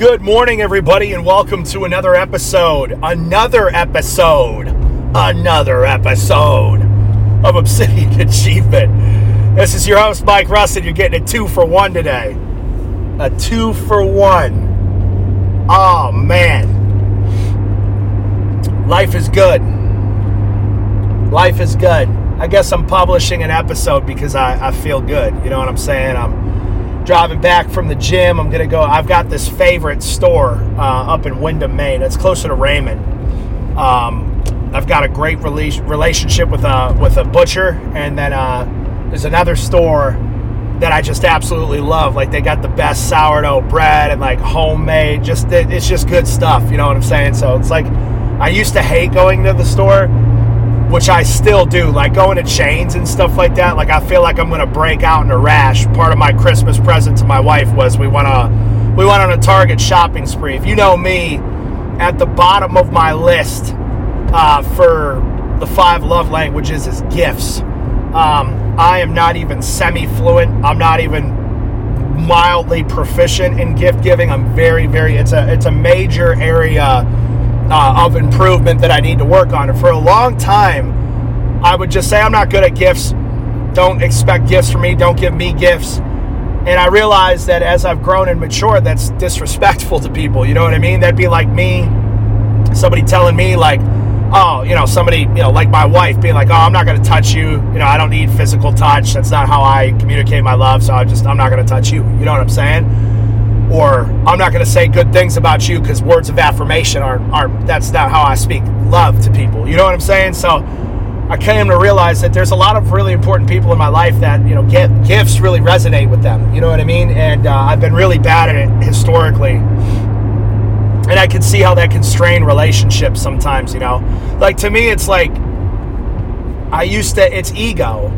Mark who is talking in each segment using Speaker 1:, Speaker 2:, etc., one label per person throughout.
Speaker 1: Good morning, everybody, and welcome to another episode, another episode, another episode of Obsidian Achievement. This is your host, Mike Russ, and you're getting a two for one today. A two for one. Oh, man. Life is good. Life is good. I guess I'm publishing an episode because I, I feel good. You know what I'm saying? I'm driving back from the gym. I'm gonna go. I've got this favorite store uh, up in Windham, Maine. It's closer to Raymond. Um, I've got a great rela- relationship with a with a butcher, and then uh, there's another store that I just absolutely love. Like they got the best sourdough bread and like homemade. Just it's just good stuff. You know what I'm saying? So it's like I used to hate going to the store which I still do, like going to chains and stuff like that. Like I feel like I'm gonna break out in a rash. Part of my Christmas present to my wife was we went on we went on a Target shopping spree. If you know me, at the bottom of my list uh, for the five love languages is gifts. Um, I am not even semi-fluent. I'm not even mildly proficient in gift giving. I'm very, very. It's a it's a major area uh, of improvement that I need to work on. And for a long time, I would just say, I'm not good at gifts. Don't expect gifts from me. Don't give me gifts. And I realized that as I've grown and matured, that's disrespectful to people. You know what I mean? That'd be like me, somebody telling me, like, oh, you know, somebody, you know, like my wife being like, oh, I'm not going to touch you. You know, I don't need physical touch. That's not how I communicate my love. So I just, I'm not going to touch you. You know what I'm saying? Or I'm not going to say good things about you because words of affirmation are are that's not how I speak love to people. You know what I'm saying? So I came to realize that there's a lot of really important people in my life that you know get, gifts really resonate with them. You know what I mean? And uh, I've been really bad at it historically, and I can see how that can strain relationships sometimes. You know, like to me, it's like I used to. It's ego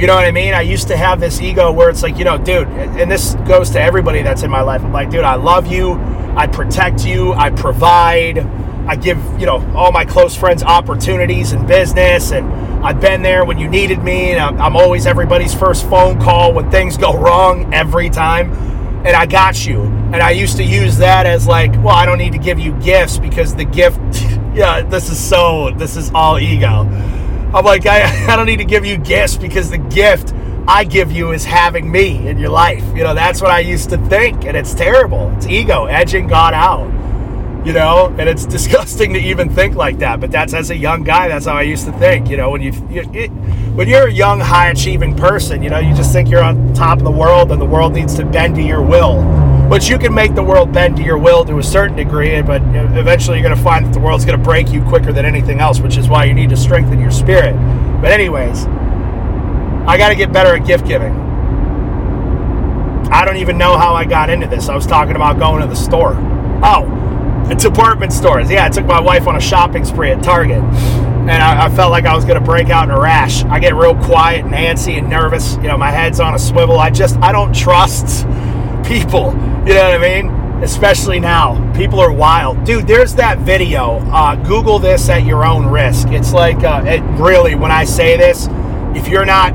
Speaker 1: you know what I mean? I used to have this ego where it's like, you know, dude, and this goes to everybody that's in my life. I'm like, dude, I love you. I protect you. I provide. I give, you know, all my close friends opportunities in business. And I've been there when you needed me. And I'm, I'm always everybody's first phone call when things go wrong every time. And I got you. And I used to use that as like, well, I don't need to give you gifts because the gift, yeah, this is so, this is all ego I'm like, I, I don't need to give you gifts because the gift I give you is having me in your life. You know, that's what I used to think, and it's terrible. It's ego edging God out. You know, and it's disgusting to even think like that. But that's as a young guy, that's how I used to think. You know, when you, you it, when you're a young, high achieving person, you know, you just think you're on top of the world, and the world needs to bend to your will but you can make the world bend to your will to a certain degree, but eventually you're going to find that the world's going to break you quicker than anything else, which is why you need to strengthen your spirit. But, anyways, I got to get better at gift giving. I don't even know how I got into this. I was talking about going to the store. Oh, department stores. Yeah, I took my wife on a shopping spree at Target. And I, I felt like I was going to break out in a rash. I get real quiet and antsy and nervous. You know, my head's on a swivel. I just, I don't trust people. You know what I mean? Especially now. People are wild. Dude, there's that video. Uh, Google this at your own risk. It's like, uh, it really, when I say this, if you're not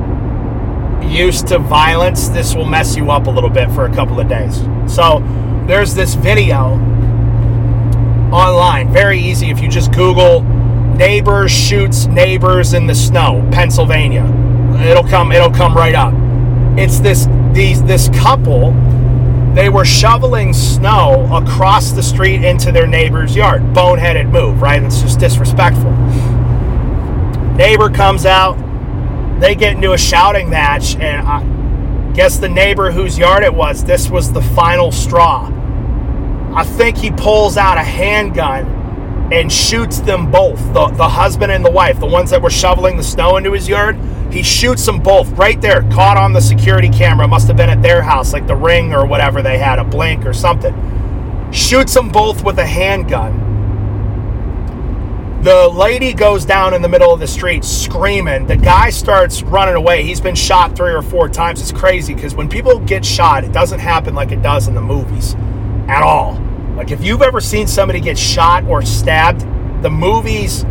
Speaker 1: used to violence, this will mess you up a little bit for a couple of days. So there's this video online. Very easy if you just Google neighbors shoots neighbors in the snow, Pennsylvania. It'll come it'll come right up. It's this these this couple they were shoveling snow across the street into their neighbor's yard. Boneheaded move, right? It's just disrespectful. Neighbor comes out, they get into a shouting match, and I guess the neighbor whose yard it was, this was the final straw. I think he pulls out a handgun and shoots them both the, the husband and the wife, the ones that were shoveling the snow into his yard. He shoots them both right there, caught on the security camera. Must have been at their house, like the ring or whatever they had, a blink or something. Shoots them both with a handgun. The lady goes down in the middle of the street screaming. The guy starts running away. He's been shot three or four times. It's crazy because when people get shot, it doesn't happen like it does in the movies at all. Like if you've ever seen somebody get shot or stabbed, the movies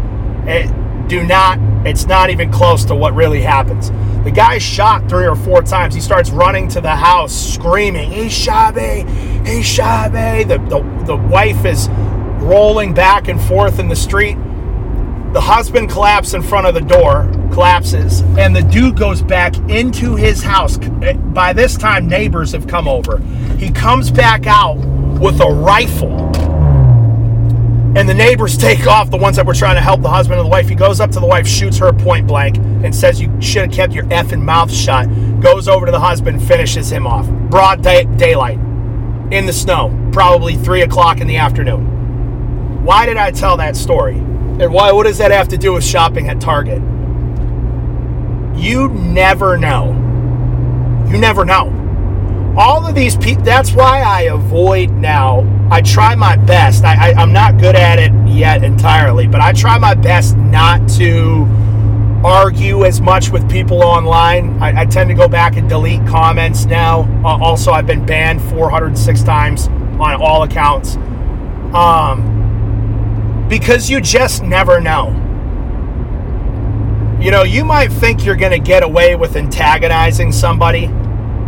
Speaker 1: it, do not. It's not even close to what really happens. The guy's shot three or four times. He starts running to the house, screaming, He shot me! He shot me! The, the, the wife is rolling back and forth in the street. The husband collapses in front of the door, collapses, and the dude goes back into his house. Eh, by this time, neighbors have come over. He comes back out with a rifle and the neighbors take off the ones that were trying to help the husband and the wife. He goes up to the wife, shoots her point blank, and says, You should have kept your effing mouth shut. Goes over to the husband, finishes him off. Broad day- daylight, in the snow, probably 3 o'clock in the afternoon. Why did I tell that story? And why? what does that have to do with shopping at Target? You never know. You never know all of these people that's why i avoid now i try my best. I, I, am not good at it yet entirely but i try my best not to argue as much with people online. I, I tend to go back and delete comments now. Uh, also i've been banned 406 times on all accounts. Um, because you just never know. You know you might think you're going to get away with antagonizing somebody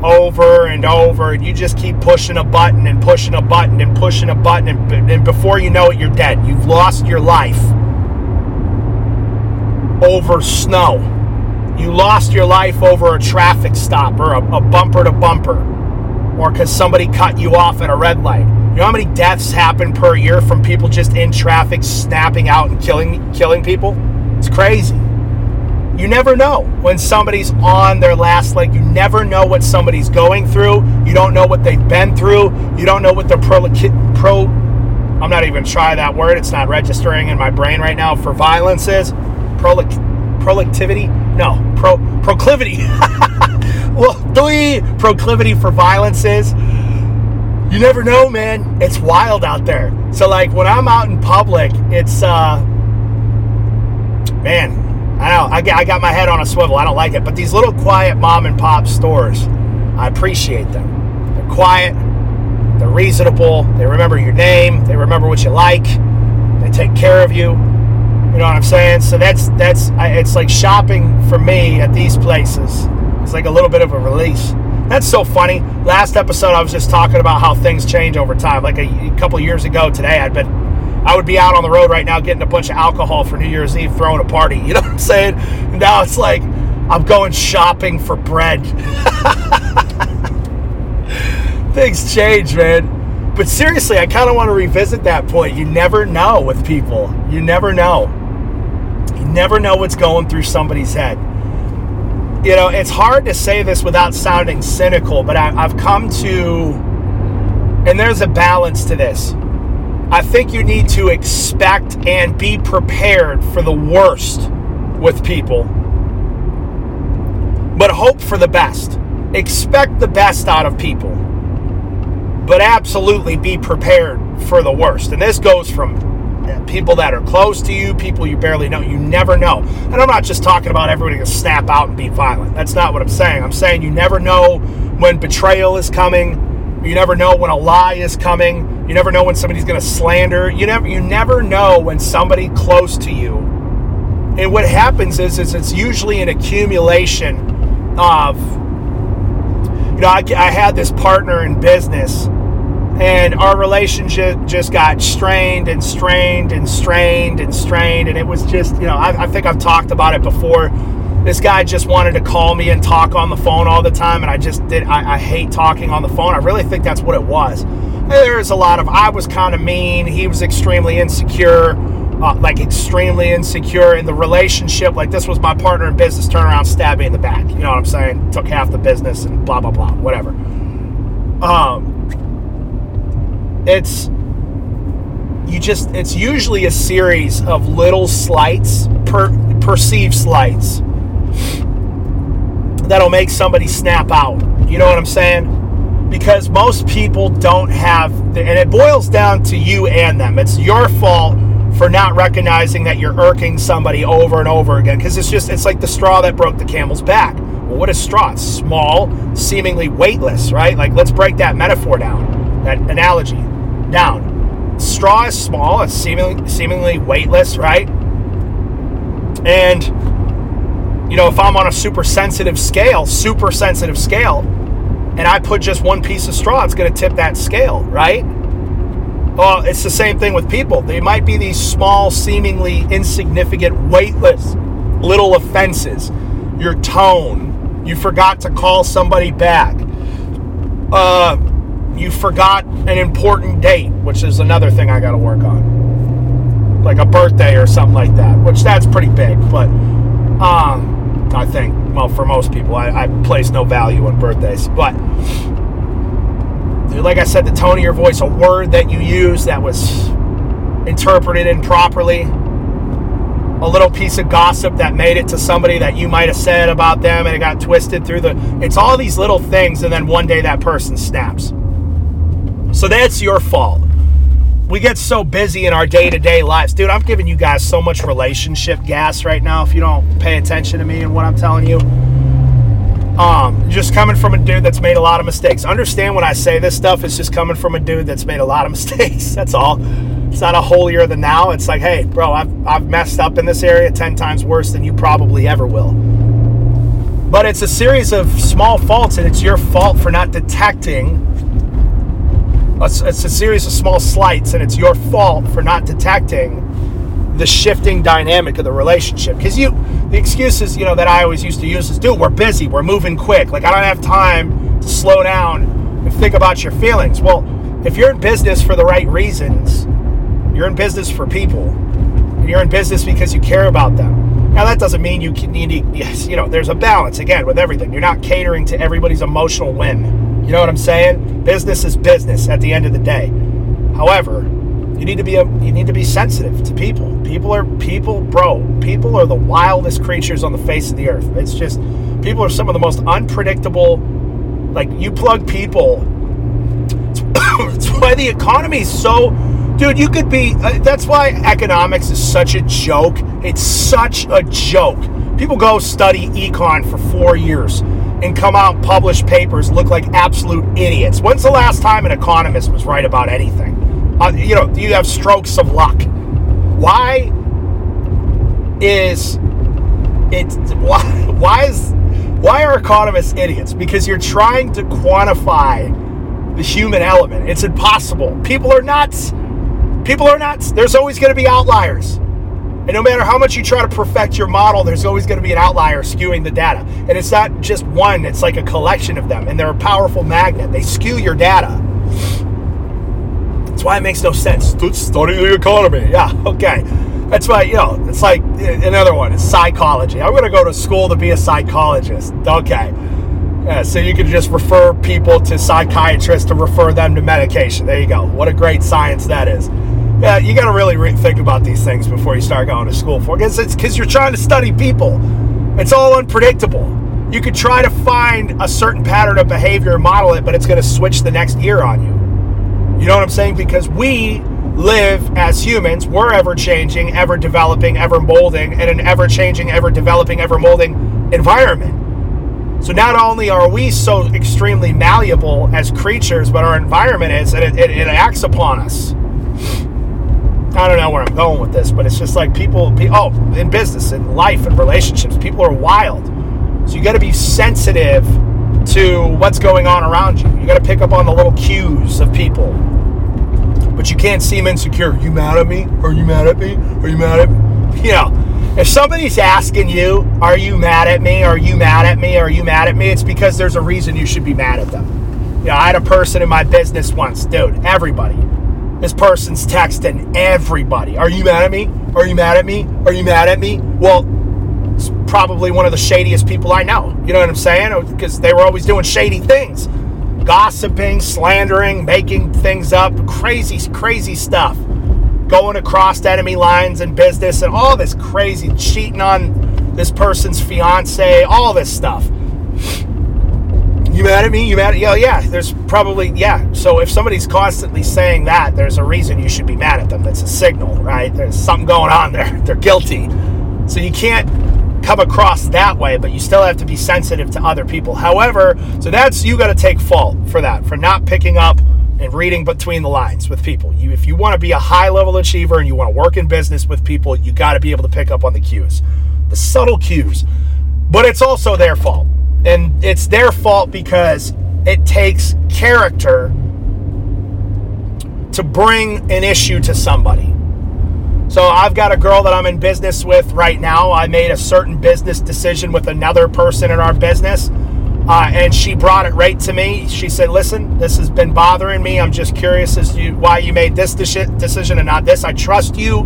Speaker 1: over and over, and you just keep pushing a button and pushing a button and pushing a button, and, and before you know it, you're dead. You've lost your life over snow. You lost your life over a traffic stop or a, a bumper to bumper, or because somebody cut you off at a red light. You know how many deaths happen per year from people just in traffic snapping out and killing killing people? It's crazy. You never know when somebody's on their last leg. You never know what somebody's going through. You don't know what they've been through. You don't know what their pro. pro I'm not even try that word. It's not registering in my brain right now for violence is. Prolic, prolactivity? No, pro proclivity. well, proclivity for violence is. You never know, man. It's wild out there. So like when I'm out in public, it's uh man, I know, I, I got my head on a swivel. I don't like it. But these little quiet mom and pop stores, I appreciate them. They're quiet, they're reasonable, they remember your name, they remember what you like, they take care of you. You know what I'm saying? So that's that's it's like shopping for me at these places. It's like a little bit of a release. That's so funny. Last episode, I was just talking about how things change over time. Like a, a couple years ago today, I'd been I would be out on the road right now getting a bunch of alcohol for New Year's Eve, throwing a party. You know what I'm saying? now it's like I'm going shopping for bread. Things change, man. But seriously, I kind of want to revisit that point. You never know with people. You never know. You never know what's going through somebody's head. You know, it's hard to say this without sounding cynical, but I, I've come to, and there's a balance to this I think you need to expect and be prepared for the worst with people, but hope for the best. Expect the best out of people, but absolutely be prepared for the worst. And this goes from uh, people that are close to you, people you barely know. You never know. And I'm not just talking about everybody to snap out and be violent. That's not what I'm saying. I'm saying you never know when betrayal is coming. You never know when a lie is coming you never know when somebody's going to slander. You never you never know when somebody close to you. And what happens is is it's usually an accumulation of you know I, I had this partner in business and our relationship just got strained and strained and strained and strained and it was just you know I, I think I've talked about it before this guy just wanted to call me and talk on the phone all the time and i just did I, I, hate talking on the phone i really think that's what it was there's a lot of I was kind of mean. He was extremely insecure, uh, like extremely insecure in the relationship. Like this was my partner in business. Turn around, stab me in the back. You know what I'm saying? Took half the business and blah blah blah. Whatever. Um, it's you just it's usually a series of little slights, per, perceived slights that'll make somebody snap out. You know what I'm saying? Because most people don't have, and it boils down to you and them. It's your fault for not recognizing that you're irking somebody over and over again because it's just, it's like the straw that broke the camel's back. Well, what is straw? It's small, seemingly weightless, right? Like, let's break that metaphor down, that analogy down. Straw is small, it's seemingly, seemingly weightless, right? And you know, if I'm on a super sensitive scale, super sensitive scale, and I put just one piece of straw, it's going to tip that scale, right? Well, it's the same thing with people. They might be these small, seemingly insignificant, weightless little offenses. Your tone, you forgot to call somebody back. Uh, you forgot an important date, which is another thing I got to work on. Like a birthday or something like that, which that's pretty big, but um, I think, well, for most people, I, I place no value on birthdays. But like I said, the tone of your voice, a word that you use that was interpreted improperly, a little piece of gossip that made it to somebody that you might have said about them and it got twisted through the. It's all these little things, and then one day that person snaps. So that's your fault we get so busy in our day-to-day lives. Dude i'm giving you guys so much relationship gas right now if you don't pay attention to me and what i'm telling you. Um just coming from a dude that's made a lot of mistakes. Understand when i say this stuff it's just coming from a dude that's made a lot of mistakes that's all. It's not a holier than now it's like hey bro i've, I've messed up in this area 10 times worse than you probably ever will. But it's a series of small faults and it's your fault for not detecting it's a series of small slights, and it's your fault for not detecting the shifting dynamic of the relationship. Because you, the excuses you know that I always used to use is, dude, we're busy, we're moving quick. Like I don't have time to slow down and think about your feelings. Well, if you're in business for the right reasons, you're in business for people, and you're in business because you care about them. Now that doesn't mean you need to. Yes, you know, there's a balance again with everything. You're not catering to everybody's emotional whim you know what I'm saying? Business is business at the end of the day. However, you need to be a, you need to be sensitive to people. People are people, bro. People are the wildest creatures on the face of the earth. It's just people are some of the most unpredictable. Like you plug people. It's why the economy is so dude you could be uh, that's why economics is such a joke it's such a joke people go study econ for four years and come out and publish papers look like absolute idiots. When's the last time an economist was right about anything? Uh, you know, you have strokes of luck. Why is it? Why, why is why are economists idiots? Because you're trying to quantify the human element. It's impossible. People are nuts. People are nuts. There's always going to be outliers. And no matter how much you try to perfect your model, there's always going to be an outlier skewing the data. And it's not just one, it's like a collection of them. And they're a powerful magnet. They skew your data. That's why it makes no sense. Study the economy. Yeah, okay. That's why, you know, it's like eh, another one is psychology. I'm going to go to school to be a psychologist. Okay. Yeah, so you can just refer people to psychiatrists to refer them to medication. There you go. What a great science that is yeah, you got to really re- think about these things before you start going to school for. Because it's because you're trying to study people. It's all unpredictable. You could try to find a certain pattern of behavior and model it, but it's going to switch the next year on you. You know what I'm saying? Because we live as humans, we're ever changing, ever developing, ever molding, in an ever changing, ever developing, ever molding environment. So not only are we so extremely malleable as creatures, but our environment is, and it, it, it acts upon us. I don't know where I'm going with this, but it's just like people, oh, in business, in life, in relationships, people are wild. So you got to be sensitive to what's going on around you. You got to pick up on the little cues of people. But you can't seem insecure. You mad at me? Are you mad at me? Are you mad at me? You know, if somebody's asking you, Are you mad at me? Are you mad at me? Are you mad at me? It's because there's a reason you should be mad at them. You know, I had a person in my business once, dude, everybody this person's texting everybody. Are you mad at me? Are you mad at me? Are you mad at me? Well, it's probably one of the shadiest people I know. You know what I'm saying? Oh, because they were always doing shady things gossiping, slandering, making things up, crazy, crazy stuff. Going across enemy lines in business and all this crazy cheating on this person's fiance, all this stuff. You mad at me? You mad at yeah, yeah. There's probably yeah. So if somebody's constantly saying that, there's a reason you should be mad at them. That's a signal, right? There's something going on there. They're guilty. So you can't come across that way, but you still have to be sensitive to other people. However, so that's you got to take fault for that, for not picking up and reading between the lines with people. You if you want to be a high level achiever and you want to work in business with people, you got to be able to pick up on the cues. The subtle cues But it's also their fault. And it's their fault because it takes character to bring an issue to somebody. So I've got a girl that I'm in business with right now. I made a certain business decision with another person in our business. Uh, and she brought it right to me. She said, "Listen, this has been bothering me. I'm just curious as to why you made this decision and not this. I trust you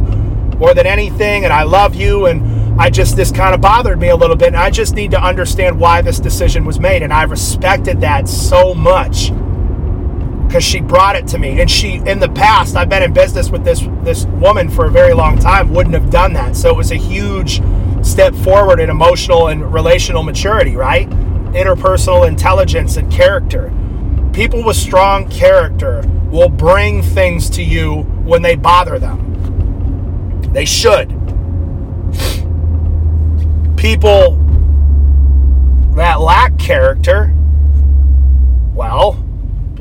Speaker 1: more than anything, and I love you, and I just this kind of bothered me a little bit, and I just need to understand why this decision was made, and I respected that so much." because she brought it to me and she in the past i've been in business with this this woman for a very long time wouldn't have done that. So it was a huge step forward in emotional and relational maturity right? Interpersonal intelligence and character. People with strong character will bring things to you when they bother them. They should people that lack character well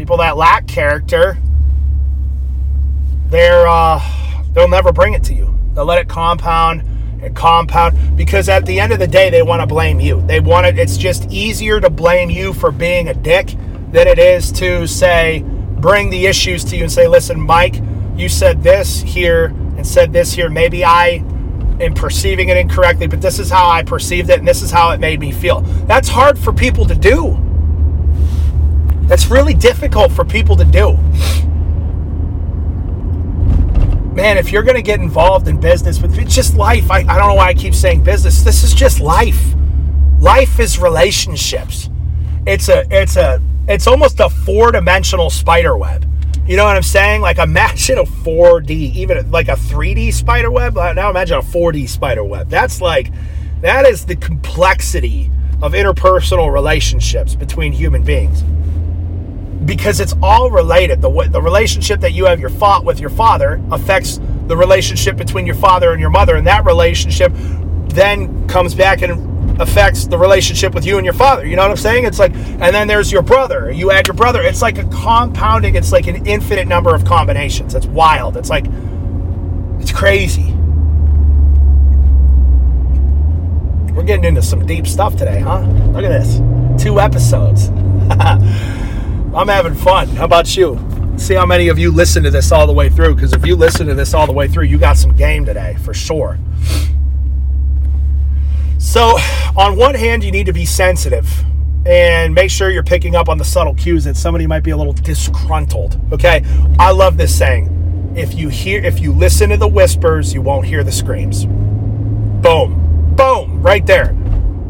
Speaker 1: people that lack character, they're uh, they'll never bring it to you. They'll let it compound and compound because at the end of the day, they want to blame you. They want it. It's just easier to blame you for being a dick than it is to say bring the issues to you and say, listen, Mike, you said this here and said this here. Maybe I am perceiving it incorrectly, but this is how I perceived it and this is how it made me feel. That's hard for people to do. That's really difficult for people to do. Man, if you're going to get involved in business, but it's just life. I, I don't know why I keep saying business. This is just life. Life is relationships. It's a it's a it's almost a four-dimensional spider web. You know what I'm saying? Like imagine a 4D, even like a 3D spider web. Now imagine a 4D spider web. That's like that is the complexity of interpersonal relationships between human beings because it's all related. The the relationship that you have your fought with your father affects the relationship between your father and your mother, and that relationship then comes back and affects the relationship with you and your father. You know what I'm saying? It's like, and then there's your brother. You add your brother. It's like a compounding. It's like an infinite number of combinations. It's wild. It's like, it's crazy. We're getting into some deep stuff today, huh? Look at this. Two episodes. I'm having fun. How about you? See how many of you listen to this all the way through. Because if you listen to this all the way through, you got some game today for sure. So, on one hand, you need to be sensitive and make sure you're picking up on the subtle cues that somebody might be a little disgruntled. Okay, I love this saying. If you hear, if you listen to the whispers, you won't hear the screams. Boom, boom, right there.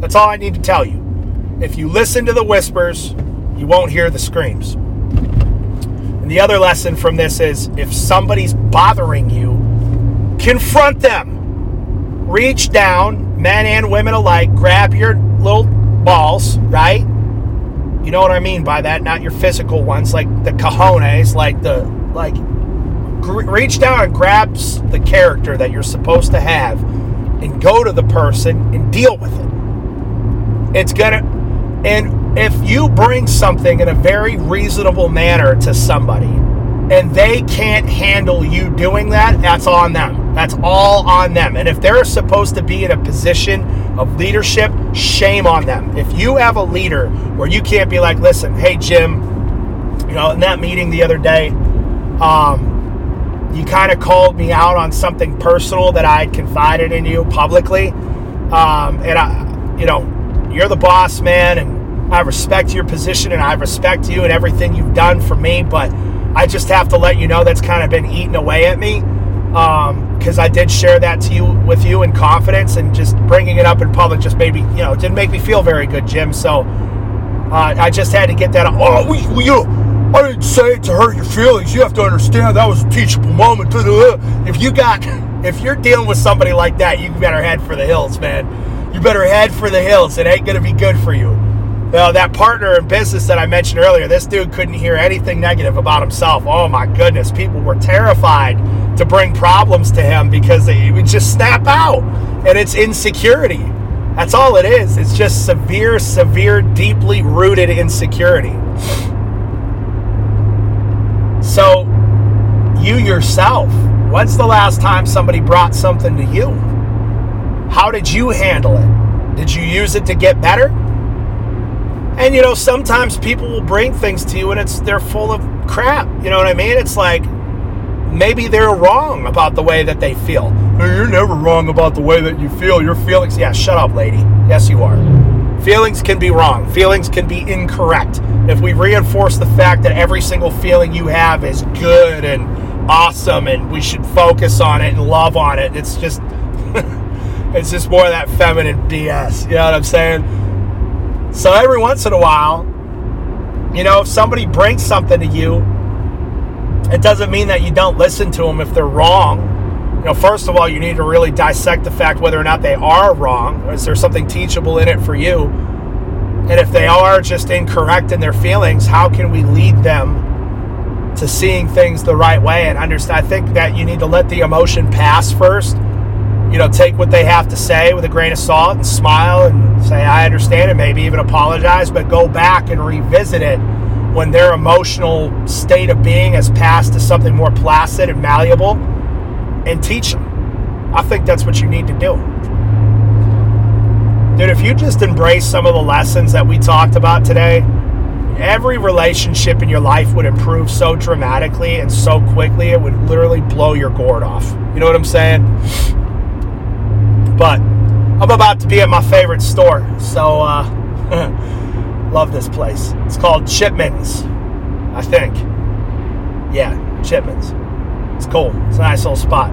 Speaker 1: That's all I need to tell you. If you listen to the whispers, you won't hear the screams. And the other lesson from this is if somebody's bothering you, confront them. Reach down, men and women alike, grab your little balls, right? You know what I mean by that, not your physical ones, like the cojones, like the, like, reach down and grabs the character that you're supposed to have and go to the person and deal with it. It's gonna, and if you bring something in a very reasonable manner to somebody and they can't handle you doing that, that's on them. That's all on them. And if they're supposed to be in a position of leadership, shame on them. If you have a leader where you can't be like, listen, hey, Jim, you know, in that meeting the other day, um, you kind of called me out on something personal that I had confided in you publicly. Um, and I, you know, you're the boss, man, and I respect your position and I respect you and everything you've done for me, but I just have to let you know that's kind of been eating away at me because um, I did share that to you with you in confidence and just bringing it up in public just maybe you know didn't make me feel very good, Jim. So uh, I just had to get that. Oh, we, we, you know, I didn't say it to hurt your feelings. You have to understand that was a teachable moment. If you got, if you're dealing with somebody like that, you better head for the hills, man. You better head for the hills. It ain't gonna be good for you. Well, that partner in business that I mentioned earlier, this dude couldn't hear anything negative about himself. Oh my goodness, people were terrified to bring problems to him because he would just snap out. And it's insecurity. That's all it is. It's just severe, severe, deeply rooted insecurity. So, you yourself, when's the last time somebody brought something to you? How did you handle it? Did you use it to get better? And you know, sometimes people will bring things to you and it's they're full of crap. You know what I mean? It's like maybe they're wrong about the way that they feel. You're never wrong about the way that you feel. Your feelings, yeah, shut up, lady. Yes, you are. Feelings can be wrong. Feelings can be incorrect. If we reinforce the fact that every single feeling you have is good and awesome and we should focus on it and love on it, it's just it's just more of that feminine BS. You know what I'm saying? So every once in a while, you know, if somebody brings something to you, it doesn't mean that you don't listen to them if they're wrong. You know, first of all, you need to really dissect the fact whether or not they are wrong. Is there something teachable in it for you? And if they are just incorrect in their feelings, how can we lead them to seeing things the right way and understand? I think that you need to let the emotion pass first. You know, take what they have to say with a grain of salt and smile and say, I understand, and maybe even apologize, but go back and revisit it when their emotional state of being has passed to something more placid and malleable and teach them. I think that's what you need to do. Dude, if you just embrace some of the lessons that we talked about today, every relationship in your life would improve so dramatically and so quickly, it would literally blow your gourd off. You know what I'm saying? But I'm about to be at my favorite store, so uh, Love this place. It's called Chipman's, I think. Yeah, Chipman's. It's cool. It's a nice little spot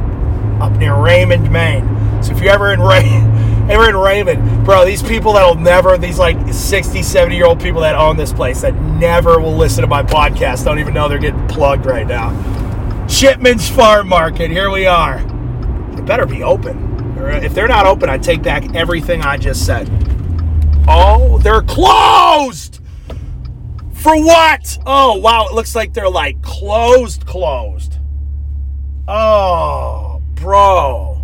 Speaker 1: up near Raymond, Maine. So if you're ever in Raymond, ever in Raymond, bro, these people that'll never, these like 60, 70 year old people that own this place that never will listen to my podcast, don't even know they're getting plugged right now. Chipman's Farm Market, here we are. It better be open. Uh, if they're not open, I take back everything I just said. Oh, they're closed! For what? Oh, wow, it looks like they're like closed, closed. Oh, bro.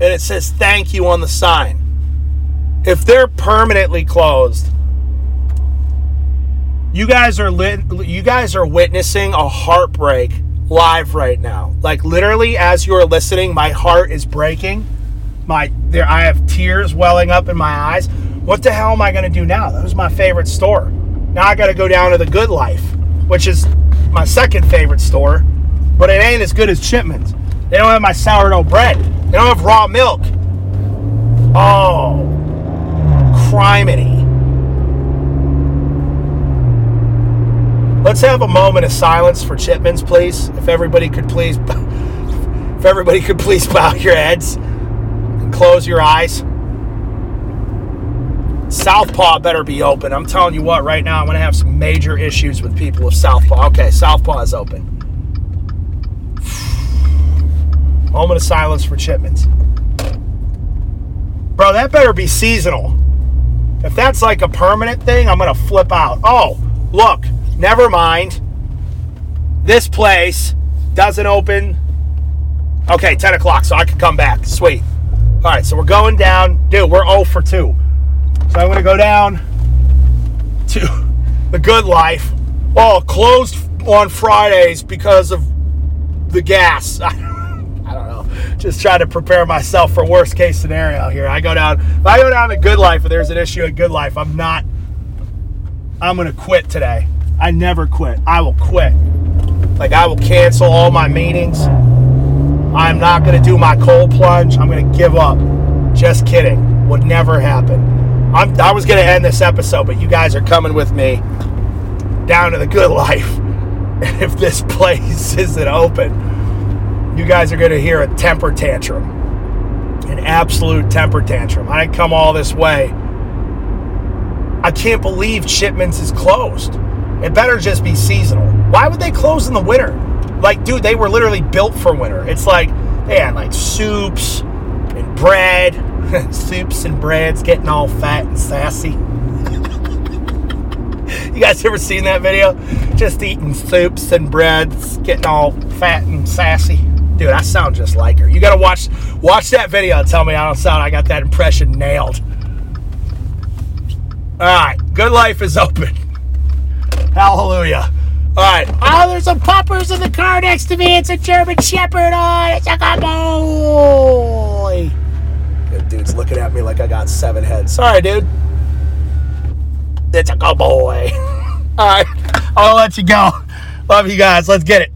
Speaker 1: And it says thank you on the sign. If they're permanently closed, you guys are lit, you guys are witnessing a heartbreak live right now. Like literally as you're listening, my heart is breaking my there I have tears welling up in my eyes. What the hell am I going to do now? That was my favorite store. Now I got to go down to the Good Life, which is my second favorite store, but it ain't as good as Chipman's. They don't have my sourdough bread. They don't have raw milk. Oh, criminy. Let's have a moment of silence for Chipman's, please. If everybody could please, if everybody could please bow your heads close your eyes. Southpaw better be open. I'm telling you what, right now I'm going to have some major issues with people with Southpaw. Okay, Southpaw is open. Moment of silence for Chipman's. Bro, that better be seasonal. If that's like a permanent thing, I'm going to flip out. Oh, look, never mind. This place doesn't open. Okay, 10 o'clock, so I can come back. Sweet. All right, so we're going down. Dude, we're 0 for 2. So I'm going to go down to the good life. Oh, closed on Fridays because of the gas. I don't know. Just trying to prepare myself for worst case scenario here. I go down. If I go down to Good Life and there's an issue at Good Life, I'm not. I'm going to quit today. I never quit. I will quit. Like I will cancel all my meetings. I'm not going to do my cold plunge. I'm going to give up. Just kidding. Would never happen. I'm, I was going to end this episode, but you guys are coming with me down to the good life. And if this place isn't open, you guys are going to hear a temper tantrum. An absolute temper tantrum. I didn't come all this way. I can't believe Chipman's is closed. It better just be seasonal. Why would they close in the winter? Like, dude, they were literally built for winter. It's like they had like soups and bread, soups and breads getting all fat and sassy. you guys ever seen that video? Just eating soups and breads, getting all fat and sassy. Dude, I sound just like her. You gotta watch watch that video and tell me I don't sound I got that impression nailed. Alright, good life is open. Hallelujah. All right. Oh, there's some poppers in the car next to me. It's a German Shepherd. Oh, it's a good boy. Good dude's looking at me like I got seven heads. Sorry, dude. It's a good boy. All right. I'll let you go. Love you guys. Let's get it.